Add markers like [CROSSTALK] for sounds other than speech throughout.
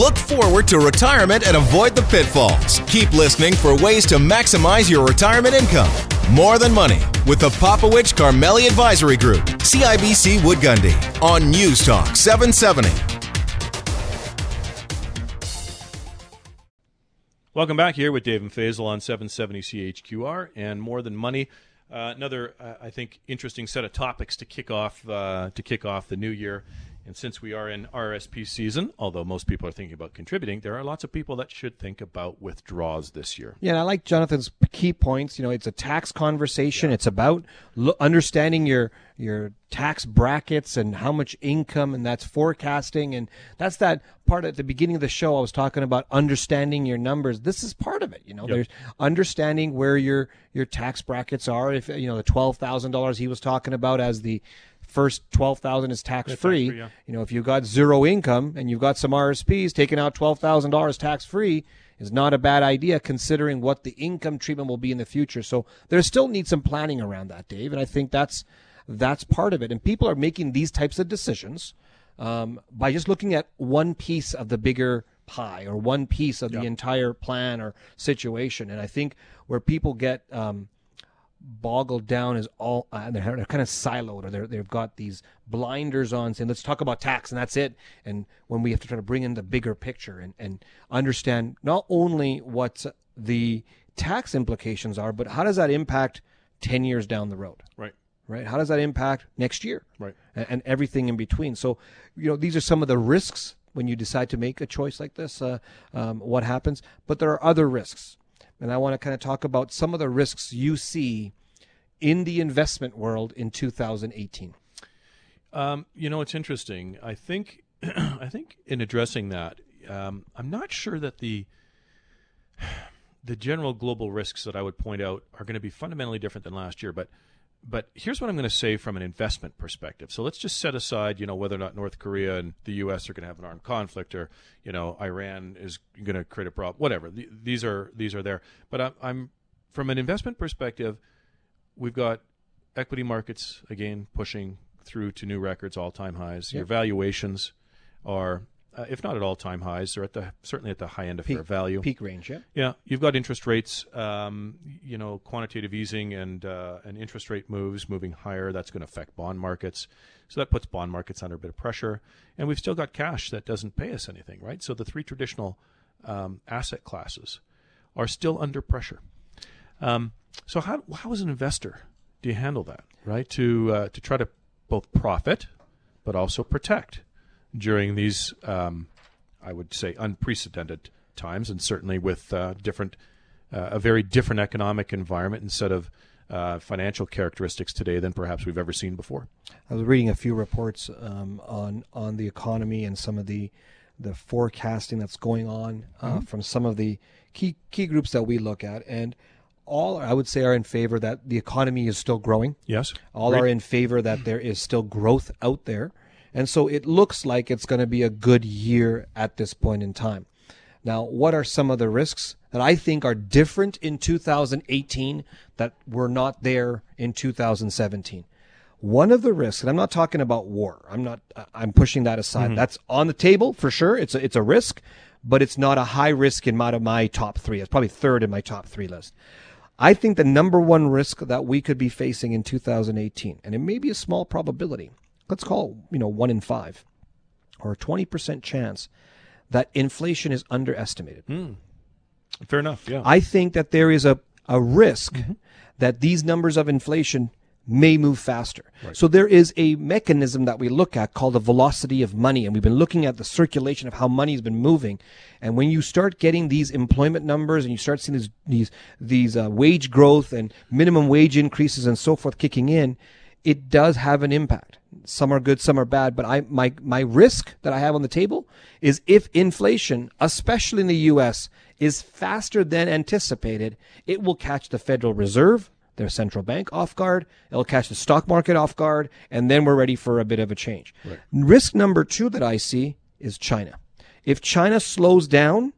Look forward to retirement and avoid the pitfalls. Keep listening for ways to maximize your retirement income. More Than Money with the Popowich Karmali Advisory Group, CIBC Wood Gundy, on News Talk 770. Welcome back here with Dave and Faisal on 770 CHQR and More Than Money. Uh, another, uh, I think, interesting set of topics to kick off uh, to kick off the new year. And since we are in RSP season, although most people are thinking about contributing, there are lots of people that should think about withdrawals this year. Yeah, and I like Jonathan's key points. You know, it's a tax conversation. Yeah. It's about lo- understanding your your tax brackets and how much income, and that's forecasting, and that's that part at the beginning of the show. I was talking about understanding your numbers. This is part of it. You know, yep. there's understanding where your your tax brackets are. If you know the twelve thousand dollars he was talking about as the first 12,000 is tax free. Yeah. You know, if you've got zero income and you've got some RSPs, taking out $12,000 tax free is not a bad idea considering what the income treatment will be in the future. So there still needs some planning around that, Dave, and I think that's that's part of it. And people are making these types of decisions um, by just looking at one piece of the bigger pie or one piece of yeah. the entire plan or situation. And I think where people get um, boggled down is all uh, they're, they're, kind of siloed or they have got these blinders on saying let's talk about tax and that's it. And when we have to try to bring in the bigger picture and, and understand not only what the tax implications are but how does that impact 10 years down the road? Right. Right? How does that impact next year? Right. And, and everything in between. So you know these are some of the risks when you decide to make a choice like this uh, um, what happens but there are other risks and I want to kind of talk about some of the risks you see in the investment world in 2018. Um, you know, it's interesting. I think, [CLEARS THROAT] I think in addressing that, um, I'm not sure that the [SIGHS] the general global risks that I would point out are going to be fundamentally different than last year. But but here's what I'm going to say from an investment perspective. So let's just set aside, you know, whether or not North Korea and the U.S. are going to have an armed conflict, or you know, Iran is going to create a problem. Whatever. These are these are there. But I'm, I'm from an investment perspective, we've got equity markets again pushing through to new records, all time highs. Yep. Your valuations are uh, if not at all time highs, they're at the certainly at the high end of peak, fair value, peak range. Yeah, yeah. You've got interest rates, um, you know, quantitative easing and uh, and interest rate moves moving higher. That's going to affect bond markets, so that puts bond markets under a bit of pressure. And we've still got cash that doesn't pay us anything, right? So the three traditional um, asset classes are still under pressure. Um, so how how as an investor do you handle that, right? To uh, to try to both profit, but also protect during these, um, I would say, unprecedented times, and certainly with uh, different, uh, a very different economic environment and set of uh, financial characteristics today than perhaps we've ever seen before. I was reading a few reports um, on on the economy and some of the the forecasting that's going on uh, mm-hmm. from some of the key key groups that we look at, and all I would say are in favor that the economy is still growing. Yes, all Great. are in favor that there is still growth out there. And so it looks like it's going to be a good year at this point in time. Now, what are some of the risks that I think are different in 2018 that were not there in 2017? One of the risks, and I'm not talking about war. I'm not. I'm pushing that aside. Mm-hmm. That's on the table for sure. It's a, it's a risk, but it's not a high risk in my, my top three. It's probably third in my top three list. I think the number one risk that we could be facing in 2018, and it may be a small probability, let's call it, you know, one in five or a 20% chance that inflation is underestimated. Mm. Fair enough. Yeah. I think that there is a, a risk mm-hmm. that these numbers of inflation may move faster. Right. So there is a mechanism that we look at called the velocity of money. And we've been looking at the circulation of how money has been moving. And when you start getting these employment numbers and you start seeing these, these, these uh, wage growth and minimum wage increases and so forth kicking in, it does have an impact. Some are good, some are bad, but I my my risk that I have on the table is if inflation, especially in the US, is faster than anticipated, it will catch the Federal Reserve, their central bank off guard, it'll catch the stock market off guard, and then we're ready for a bit of a change. Right. Risk number 2 that I see is China. If China slows down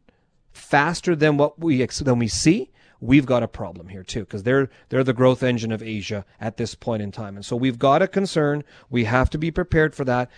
faster than what we than we see, we've got a problem here too because they're they're the growth engine of Asia at this point in time, and so we've got a concern. We have to be prepared for that.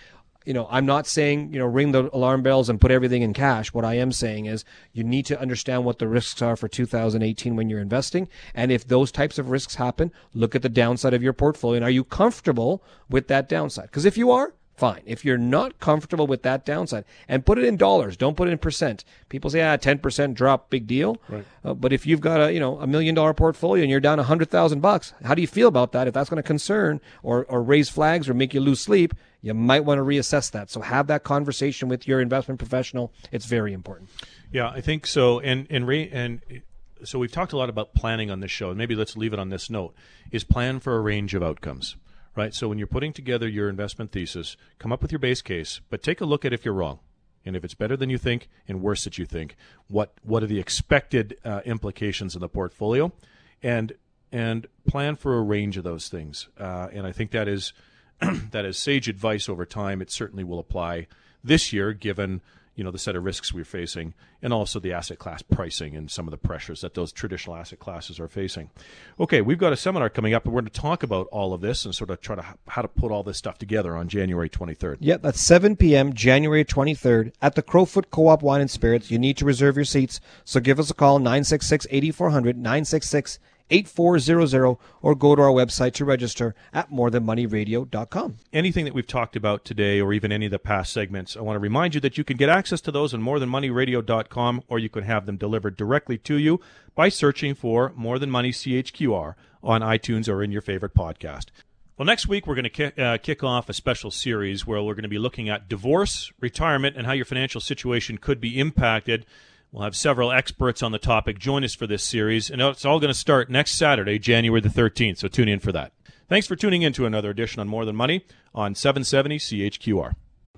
you know, I'm not saying, you know, ring the alarm bells and put everything in cash. What I am saying is you need to understand what the risks are for 2018 when you're investing. And if those types of risks happen, look at the downside of your portfolio. And are you comfortable with that downside? Because if you are, fine. If you're not comfortable with that downside, and put it in dollars, don't put it in percent. People say, ah, ten percent drop, big deal. Right. Uh, but if you've got a you know a million dollar portfolio and you're down a hundred thousand bucks, how do you feel about that? If that's going to concern or or raise flags or make you lose sleep, you might want to reassess that. So have that conversation with your investment professional. It's very important. Yeah, I think so. And and Ray and so we've talked a lot about planning on this show, and maybe let's leave it on this note: is plan for a range of outcomes right? So when you're putting together your investment thesis, come up with your base case, but take a look at if you're wrong. And if it's better than you think and worse than you think, what what are the expected uh, implications of the portfolio, and and plan for a range of those things. Uh, and I think that is [CLEARS THROAT] that is sage advice over time. It certainly will apply this year, given you know the set of risks we're facing and also the asset class pricing and some of the pressures that those traditional asset classes are facing. Okay we've got a seminar coming up and we're going to talk about all of this and sort of try to how to put all this stuff together on january 23rd yeah that's 7 p.m january 23rd at the crowfoot co-op wine and spirits. You need to reserve your seats so give us a call 966 8400 966 8400 or go to our website to register at morethanmoneyradio.com. Anything that we've talked about today or even any of the past segments, I want to remind you that you can get access to those on morethanmoneyradio.com or you can have them delivered directly to you by searching for More Than Money CHQR on iTunes or in your favorite podcast. Well, next week we're going to kick, uh, kick off a special series where we're going to be looking at divorce, retirement, and how your financial situation could be impacted We'll have several experts on the topic join us for this series, and it's all going to start next Saturday, January the 13th, so tune in for that. Thanks for tuning in to another edition on More Than Money on 770 CHQR.